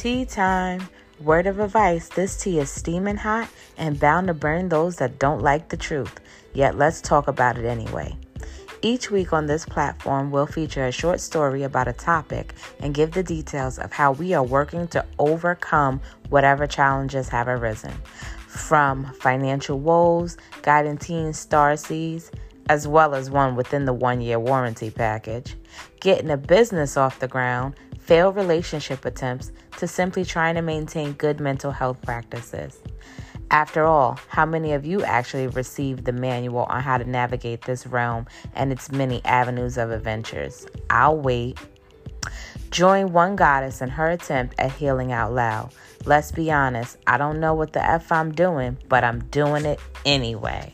Tea time. Word of advice this tea is steaming hot and bound to burn those that don't like the truth. Yet let's talk about it anyway. Each week on this platform, we'll feature a short story about a topic and give the details of how we are working to overcome whatever challenges have arisen. From financial woes, guiding teens star seeds, as well as one within the one year warranty package, getting a business off the ground, failed relationship attempts, to simply trying to maintain good mental health practices. After all, how many of you actually received the manual on how to navigate this realm and its many avenues of adventures? I'll wait. Join one goddess in her attempt at healing out loud. Let's be honest, I don't know what the F I'm doing, but I'm doing it anyway.